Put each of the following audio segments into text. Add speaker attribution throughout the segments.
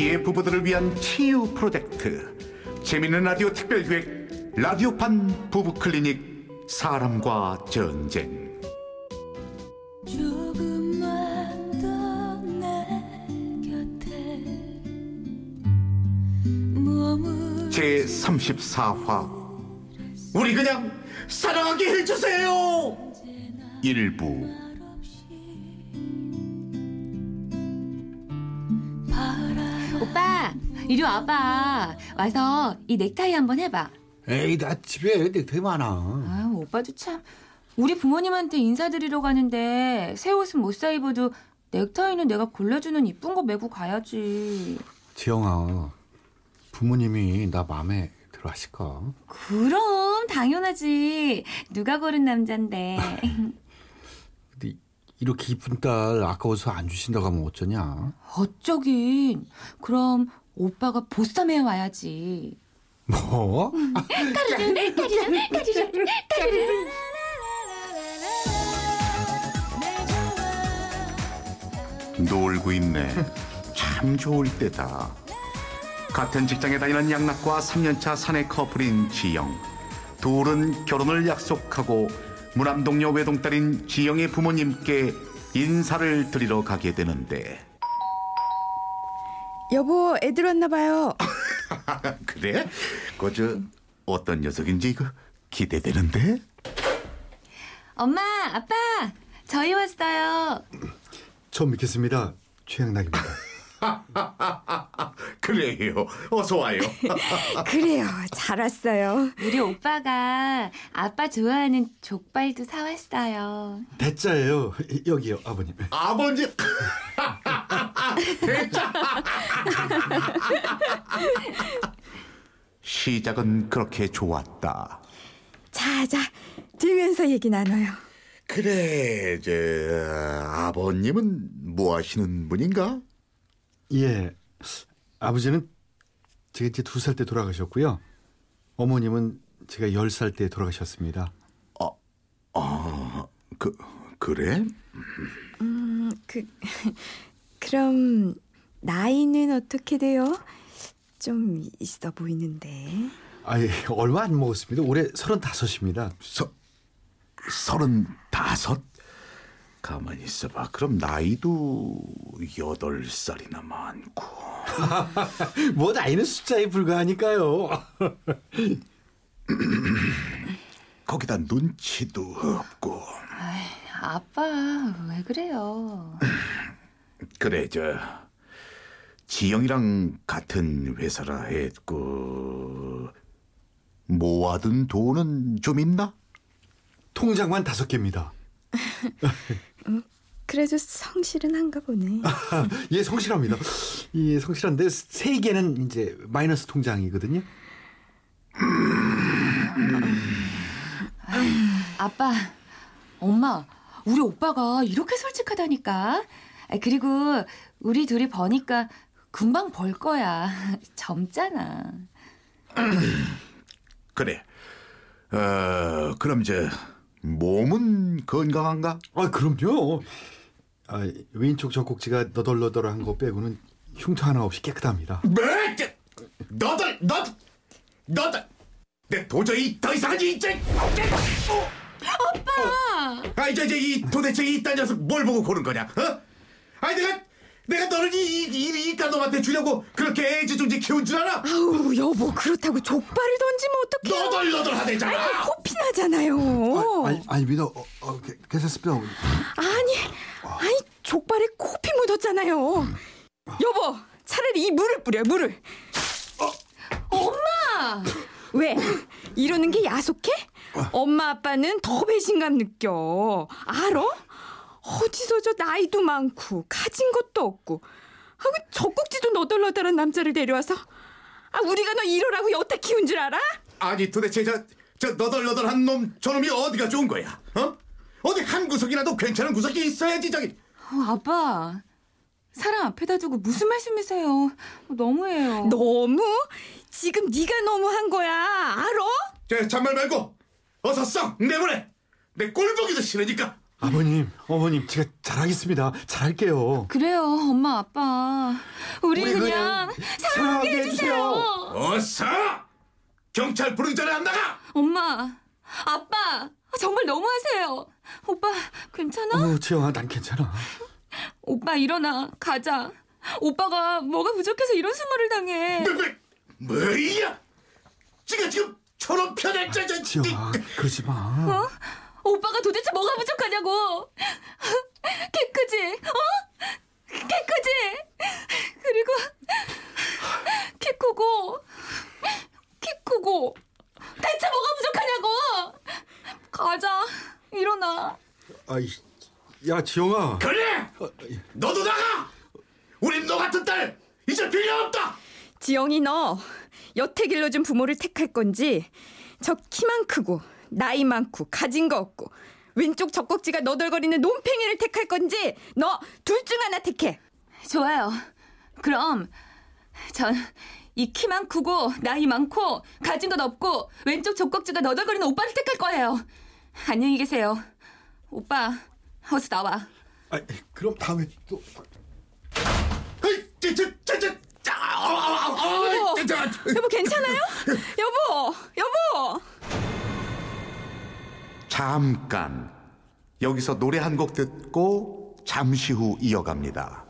Speaker 1: 위기의 부부들을 위한 치유 프로젝트. 재미있는 라디오 특별기획 라디오판 부부 클리닉 사람과 전쟁. 제 34화. 우리 그냥 사랑하게 해주세요! 일부
Speaker 2: 오빠, 이리 와봐. 와서 이 넥타이 한번 해봐.
Speaker 3: 에이 나 집에 넥타이 많아.
Speaker 2: 아, 오빠도 참. 우리 부모님한테 인사드리러 가는데 새 옷은 못 사 입어도 넥타이는 내가 골라주는 이쁜 거 메고 가야지.
Speaker 3: 지영아 부모님이 나 마음에 들어 하실까?
Speaker 2: 그럼 당연하지. 누가 고른 남잔데.
Speaker 3: 이렇게 이쁜 딸 아까워서 안 주신다고 하면 어쩌냐?
Speaker 2: 어쩌긴. 그럼 오빠가 보쌈해 와야지.
Speaker 3: 뭐?
Speaker 2: 까르르, 까르르, 까르르, 까르르.
Speaker 1: 놀고 있네 참 좋을 때다 같은 직장에 다니는 양락과 3년차 사내 커플인 지영 둘은 결혼을 약속하고 무남동녀 외동딸인 지영의 부모님께 인사를 드리러 가게 되는데
Speaker 4: 여보, 애들 왔나 봐요.
Speaker 1: 그래? 그저 어떤 녀석인지 그 기대되는데?
Speaker 2: 엄마, 아빠, 저희 왔어요.
Speaker 3: 처음 뵙겠습니다. 최양락입니다.
Speaker 1: 그래요 어서 와요
Speaker 4: 그래요, 잘 왔어요.
Speaker 2: 우리 오빠가 아빠 좋아하는 족발도 사왔어요.
Speaker 3: 대자예요. 여기요 아버님.
Speaker 1: 아버지 대짜 시작은 그렇게 좋았다
Speaker 4: 자, 자, 들면서 얘기 나눠요.
Speaker 1: 그래 저 아버님은 뭐 하시는 분인가?
Speaker 3: 예. 아버지는 제가 이제 두 살 때 돌아가셨고요. 어머님은 제가 열 살 때 돌아가셨습니다.
Speaker 1: 아, 그 그래?
Speaker 4: 음, 그, 그럼, 나이는 어떻게 돼요? 좀 있어 보이는데.
Speaker 3: 아예 얼마 안 먹었습니다. 올해 서른다섯입니다.
Speaker 1: 서 서른다섯? 가만히 있어봐. 그럼 나이도 여덟 살이나 많고.
Speaker 3: 뭐 나이는 숫자에 불과하니까요.
Speaker 1: 거기다 눈치도 없고.
Speaker 2: 아빠, 왜 그래요?
Speaker 1: 그래 저 지영이랑 같은 회사라 했고 모아둔 돈은 좀 있나?
Speaker 3: 통장만 다섯 개입니다.
Speaker 4: 그래도 성실은 한가 보네.
Speaker 3: 예, 성실합니다. 예, 성실한데 세 개는 이제 마이너스 통장이거든요.
Speaker 2: 아빠, 엄마, 우리 오빠가 이렇게 솔직하다니까. 아, 그리고 우리 둘이 버니까 금방 벌 거야. 젊잖아.
Speaker 1: 그래. 어 그럼 저 몸은 건강한가?
Speaker 3: 아, 그럼요. 아, 왼쪽 젖꼭지가 너덜너덜한 거 빼고는 흉터 하나 없이 깨끗합니다.
Speaker 1: 뭐? 저, 너들 너 너들 내 도저히 더 이상하지 이제 아빠 아이 저저 이 도대체 이딴 녀석 뭘 보고 고른 거냐 어? 아니 내가 내가 너를 이 이 이딴 놈한테 주려고 그렇게 애지중지 키운 줄 알아?
Speaker 4: 아우, 여보, 그렇다고 족발을 던지면 어떡해요?
Speaker 1: 너덜너덜 하대잖아
Speaker 4: 코피 나잖아요.
Speaker 3: 아니, 아닙니다. 어, 어, 괜- 괜찮습니다. 어머니.
Speaker 4: 아니, 아니, 족발에 코피 묻었잖아요. 여보, 차라리 이 물을 뿌려, 물을.
Speaker 2: 엄마!
Speaker 4: 왜? 이러는 게 야속해? 엄마 아빠는 더 배신감 느껴. 알아? 어디서 저 나이도 많고 가진 것도 없고 하고 젖꼭지도 너덜너덜한 남자를 데려와서 아 우리가 너 이러라고 여태 키운 줄 알아?
Speaker 1: 아니 도대체 저, 저 너덜너덜한 놈 저놈이 어디가 좋은 거야? 어? 어디 한 구석이라도 괜찮은 구석이 있어야지 저기
Speaker 2: 어, 아빠, 사람 앞에다 두고 무슨 말씀이세요? 너무해요.
Speaker 4: 너무? 지금 네가 너무한 거야. 알아?
Speaker 1: 저 잔말 말고 어서 썩 내보내 내 꼴보기도 싫으니까
Speaker 3: 아버님, 어머님, 제가 잘하겠습니다. 잘할게요.
Speaker 2: 그래요, 엄마, 아빠. 우리,
Speaker 3: 우리
Speaker 2: 그냥
Speaker 3: 그냥
Speaker 2: 사랑하게 해주세요.
Speaker 1: 어서 경찰 부르기 전에 안 나가.
Speaker 2: 엄마, 아빠, 정말 너무하세요. 오빠, 괜찮아?
Speaker 3: 어, 지영아, 난 괜찮아.
Speaker 2: 오빠 일어나, 가자. 오빠가 뭐가 부족해서 이런 수모를 당해.
Speaker 1: 뭐, 뭐, 뭐야? 지가 지금 저런 편을 짜자.
Speaker 3: 지영아, 그러지 마.
Speaker 2: 어? 오빠가 도대체 뭐가 부족하냐고. 키 크지? 어? 키 크지? 그리고 키 크고 키 크고 대체 뭐가 부족하냐고. 가자. 일어나.
Speaker 3: 아이, 야, 지영아.
Speaker 1: 그래. 너도 나가. 우린 너 같은 딸 이제 필요 없다.
Speaker 4: 지영이 너 여태 길러준 부모를 택할 건지 저 키만 크고 나이 많고 가진 거 없고 왼쪽 젖꼭지가 너덜거리는 논팽이를 택할 건지 너 둘 중 하나 택해.
Speaker 2: 좋아요. 그럼 전 이 키만 크고 나이 많고 가진 것 없고 왼쪽 젖꼭지가 너덜거리는 오빠를 택할 거예요. 안녕히 계세요. 오빠 어서 나와.
Speaker 3: 아, 그럼 다음에 또.
Speaker 1: 어이, 저, 저, 저, 저, 자, 아, 아, 아, 아,
Speaker 4: 여보.
Speaker 1: 저, 저.
Speaker 4: 여보 괜찮아요? 여보 여보.
Speaker 1: 잠깐 여기서 노래 한 곡 듣고 잠시 후 이어갑니다.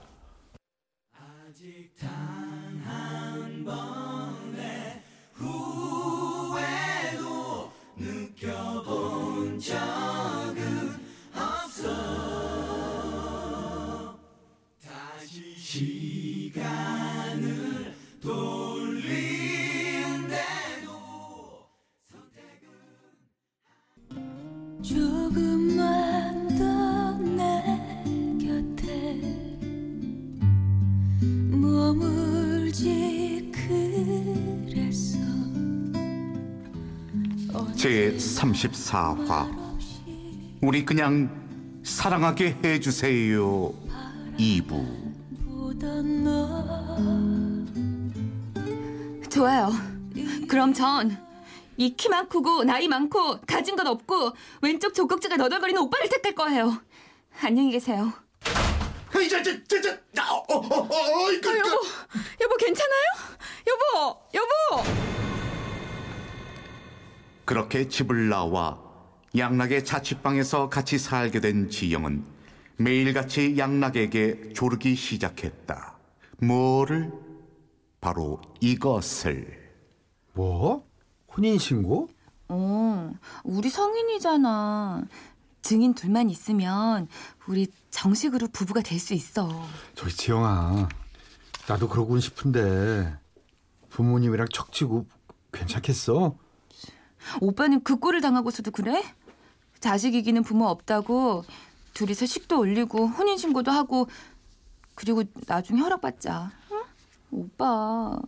Speaker 1: 제 34화 우리 그냥 사랑하게 해주세요 2부
Speaker 5: 보던 너
Speaker 2: 좋아요. 그럼 전 이 키만 크고 나이 많고 가진 것 없고 왼쪽 젖꼭지가 너덜거리는 오빠를 택할 거예요. 안녕히 계세요.
Speaker 1: 이제 저, 저, 저, 아, 어, 어, 어, 어, 이거,
Speaker 4: 여보 여보
Speaker 1: 그렇게 집을 나와 양락의 자취방에서 같이 살게 된 지영은 매일같이 양락에게 조르기 시작했다. 뭐를? 바로 이것을.
Speaker 3: 뭐? 혼인신고?
Speaker 2: 어, 우리 성인이잖아. 증인 둘만 있으면 우리 정식으로 부부가 될 수 있어.
Speaker 3: 저기 지영아, 나도 그러고는 싶은데 부모님이랑 척지고 괜찮겠어?
Speaker 2: 오빠는 그 꼴을 당하고서도 그래? 자식 이기는 부모 없다고 둘이서 식도 올리고 혼인신고도 하고 그리고 나중에 허락받자. 응? 오빠.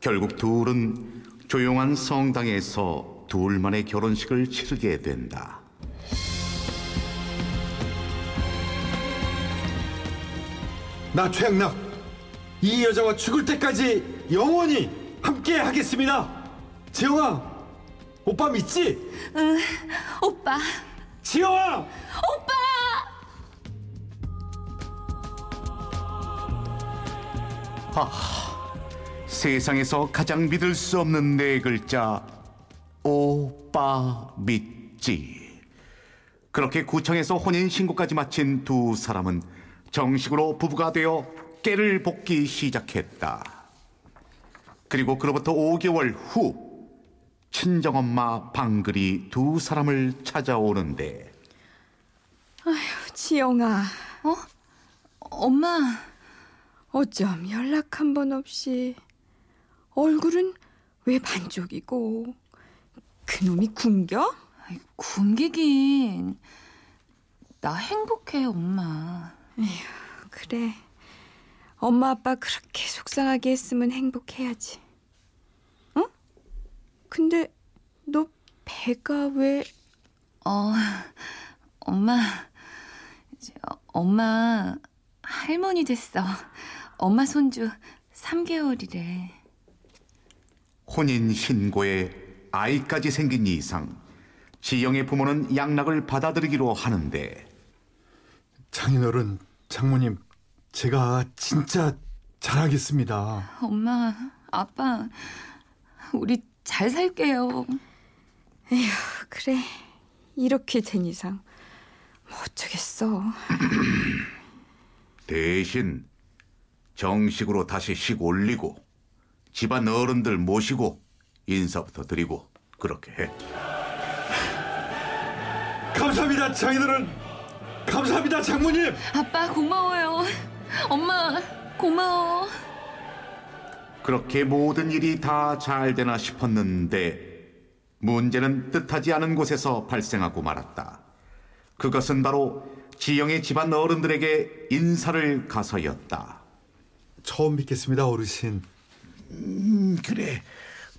Speaker 1: 결국 둘은 조용한 성당에서 둘만의 결혼식을 치르게 된다.
Speaker 3: 나 최양락 이 여자와 죽을 때까지 영원히 함께 하겠습니다. 지영아, 오빠 믿지?
Speaker 2: 응, 오빠.
Speaker 3: 지영아!
Speaker 1: 세상에서 가장 믿을 수 없는 네 글자 오빠 믿지 그렇게 구청에서 혼인 신고까지 마친 두 사람은 정식으로 부부가 되어 깨를 볶기 시작했다 그리고 그로부터 5개월 후 친정엄마 방글이 두 사람을 찾아오는데
Speaker 4: 지영아
Speaker 2: 어? 엄마.
Speaker 4: 어쩜 연락 한 번 없이 얼굴은 왜 반쪽이고 그놈이 굶겨?
Speaker 2: 아이, 굶기긴. 나 행복해, 엄마.
Speaker 4: 그래 엄마 아빠 그렇게 속상하게 했으면 행복해야지 어? 근데 너 배가 왜
Speaker 2: 어, 엄마. 저, 엄마 할머니 됐어. 엄마 손주 3개월이래.
Speaker 1: 혼인 신고에 아이까지 생긴 이상 지영의 부모는 양락을 받아들이기로 하는데
Speaker 3: 장인어른, 장모님, 제가 진짜 잘하겠습니다.
Speaker 2: 엄마, 아빠, 우리 잘 살게요.
Speaker 4: 그래. 이렇게 된 이상 뭐 어쩌겠어.
Speaker 1: 대신 정식으로 다시 식 올리고 집안 어른들 모시고 인사부터 드리고 그렇게 해.
Speaker 3: 감사합니다, 장인어른. 감사합니다, 장모님.
Speaker 2: 아빠 고마워요. 엄마 고마워.
Speaker 1: 그렇게 모든 일이 다 잘 되나 싶었는데 문제는 뜻하지 않은 곳에서 발생하고 말았다. 그것은 바로 지영의 집안 어른들에게 인사를 가서였다.
Speaker 3: 처음 뵙겠습니다, 어르신.
Speaker 6: 그래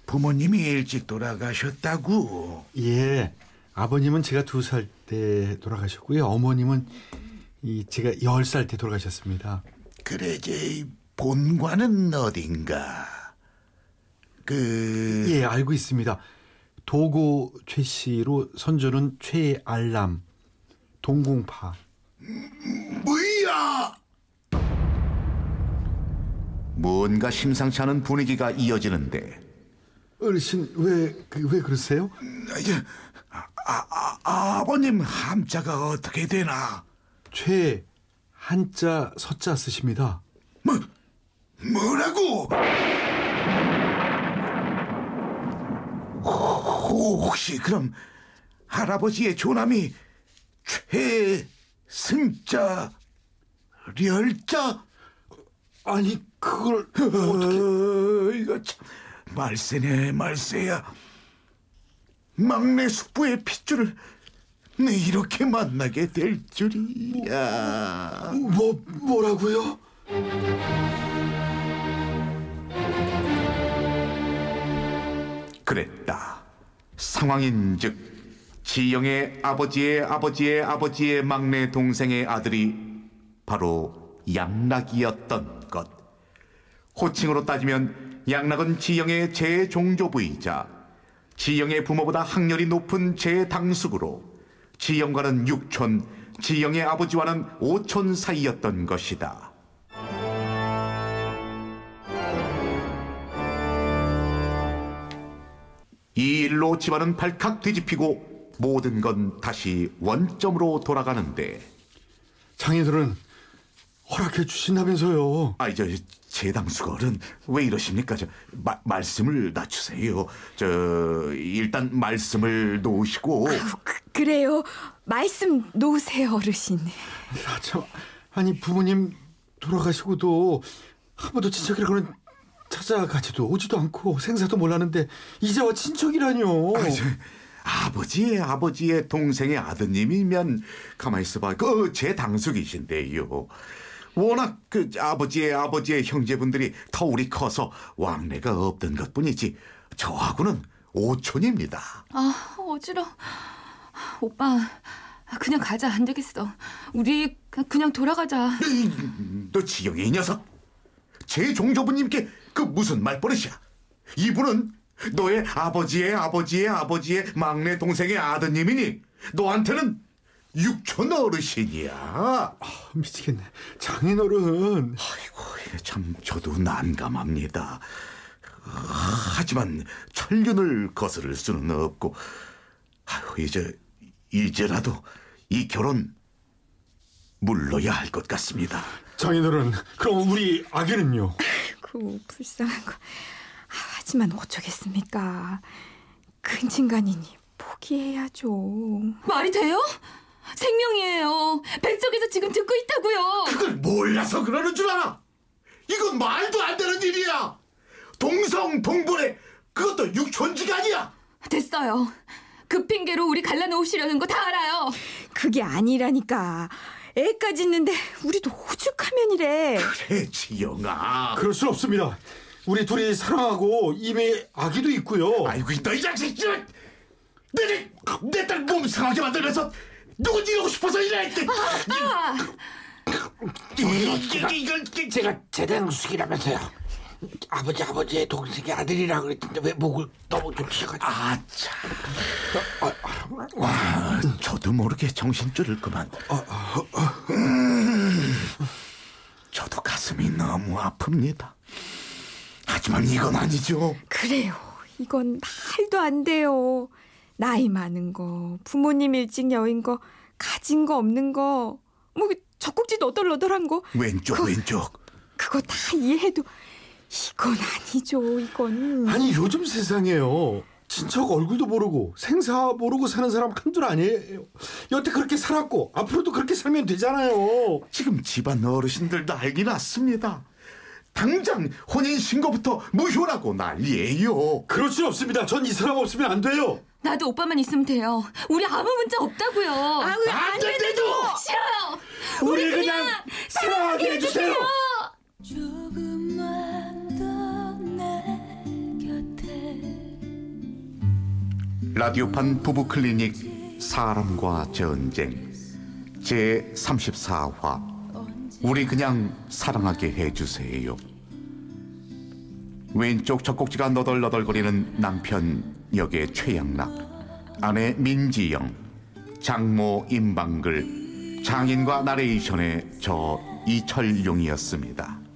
Speaker 6: 부모님이 일찍 돌아가셨다고
Speaker 3: 예, 아버님은 제가 두 살 때 돌아가셨고요. 어머님은 이 제가 열 살 때 돌아가셨습니다.
Speaker 6: 그래 제 본관은 어딘가 그
Speaker 3: 예, 알고 있습니다. 도고 최 씨로 선조는 최알람, 동궁파.
Speaker 6: 뭐야
Speaker 1: 뭔가 심상치 않은 분위기가 이어지는데
Speaker 3: 어르신 왜, 그, 왜 그러세요?
Speaker 6: 아, 아, 아, 아버님 함자가 어떻게 되나
Speaker 3: 최 한자 서자 쓰십니다.
Speaker 6: 뭐 뭐라고? 호- 혹시 그럼 할아버지의 조남이 최승자 렬자?
Speaker 3: 아니 그걸
Speaker 6: 어, 이거 참 말세네 말세야. 막내 숙부의 핏줄을 내 이렇게 만나게 될 줄이야.
Speaker 3: 뭐 뭐라고요?
Speaker 1: 그랬다. 상황인즉 지영의 아버지의 아버지의 아버지의 막내 동생의 아들이 바로 양락이었던 것. 호칭으로 따지면 양락은 지영의 제종조부이자 지영의 부모보다 학렬이 높은 제당숙으로 지영과는 육촌, 지영의 아버지와는 오촌 사이였던 것이다. 이 일로 집안은 발칵 뒤집히고 모든 건 다시 원점으로 돌아가는데
Speaker 3: 장인들은 허락해 주신다면서요.
Speaker 1: 아이 저 어른 왜 이러십니까 저 마- 말씀을 낮추세요 저 일단 말씀을 놓으시고
Speaker 4: 그, 그래요. 말씀 놓으세요, 어르신.
Speaker 3: 아, 참, 아니 부모님 돌아가시고도 한 번도 친척이라고는 찾아가지도 오지도 않고 생사도 몰랐는데 이제와 친척이라뇨.
Speaker 1: 아이, 저, 아버지의 아버지의 동생의 아드님이면 가만히 있어봐 그 제 당숙이신데요 워낙 그 아버지의 아버지의 형제분들이 터울이 커서 왕래가 없던 것뿐이지 저하고는 오촌입니다
Speaker 2: 아 어지러. 오빠 그냥 가자 안 되겠어. 우리 그냥 돌아가자.
Speaker 1: 너 지영이 이 녀석 제 종조부님께 그 무슨 말버릇이야 이분은 너의 아버지의 아버지의 아버지의 막내 동생의 아드님이니 너한테는 육촌 어르신이야
Speaker 3: 미치겠네. 장인어른.
Speaker 1: 아이고 참 저도 난감합니다 아, 하지만 천륜을 거스를 수는 없고 아유 이제 이제라도 이 결혼 물러야 할 것 같습니다
Speaker 3: 장인어른 그럼 우리 아기는요?
Speaker 4: 그 불쌍한 거. 아, 하지만 어쩌겠습니까? 근친간이니 포기해야죠.
Speaker 2: 말이 돼요? 생명이에요. 뱃속에서 지금 듣고 있다고요.
Speaker 1: 그걸 몰라서 그러는 줄 알아? 이건 말도 안 되는 일이야. 동성 동본에 그것도 육촌지가 아니야.
Speaker 2: 됐어요. 그 핑계로 우리 갈라놓으시려는 거 다 알아요.
Speaker 4: 그게 아니라니까. 애까지 있는데 우리도 오죽하면 이래.
Speaker 1: 그래 지영아.
Speaker 3: 그럴 수 없습니다. 우리 둘이 사랑하고 이미 아기도 있고요.
Speaker 1: 아이고 너이 자식 들 내내딸 몸 상하게 만들면서 누군지 이러고 싶어서 이래.
Speaker 2: 아,
Speaker 1: 이게 이걸
Speaker 7: 제가 제당숙이라면서요.
Speaker 3: 아버지 아버지의 동생의 아들이라 그랬는데 왜 목을 너무 졸리셔가지고
Speaker 1: 아차. 와, 저도 모르게 정신줄을 그만. 음, 저도 가슴이 너무 아픕니다. 하지만 이건 아니죠.
Speaker 4: 그래요. 이건 말도 안 돼요. 나이 많은 거, 부모님 일찍 여인 거, 가진 거 없는 거, 뭐 젖꼭지 너덜너덜한 거,
Speaker 1: 왼쪽 왼쪽.
Speaker 4: 그거 다 이해해도 이건 아니죠. 이건.
Speaker 3: 아니 요즘 세상에요 친척 얼굴도 모르고 생사 모르고 사는 사람 한둘 아니에요 여태 그렇게 살았고 앞으로도 그렇게 살면 되잖아요
Speaker 1: 지금 집안 어르신들도 알기 났습니다. 당장 혼인 신고부터 무효라고 난리예요.
Speaker 3: 그럴 수 없습니다 전 이 사람 없으면 안 돼요
Speaker 2: 나도 오빠만 있으면 돼요. 우리 아무 문제 없다고요.
Speaker 4: 아, 안
Speaker 3: 된대도
Speaker 2: 싫어요.
Speaker 3: 우리 그냥 사랑하게 해주세요
Speaker 5: 조금만
Speaker 1: 라디오판 부부 클리닉 사람과 전쟁. 제 34화. 우리 그냥 사랑하게 해주세요. 왼쪽 젖꼭지가 너덜너덜거리는 남편 역의 최양락, 아내 민지영, 장모 임방글, 장인과 나레이션의 저 이철용이었습니다.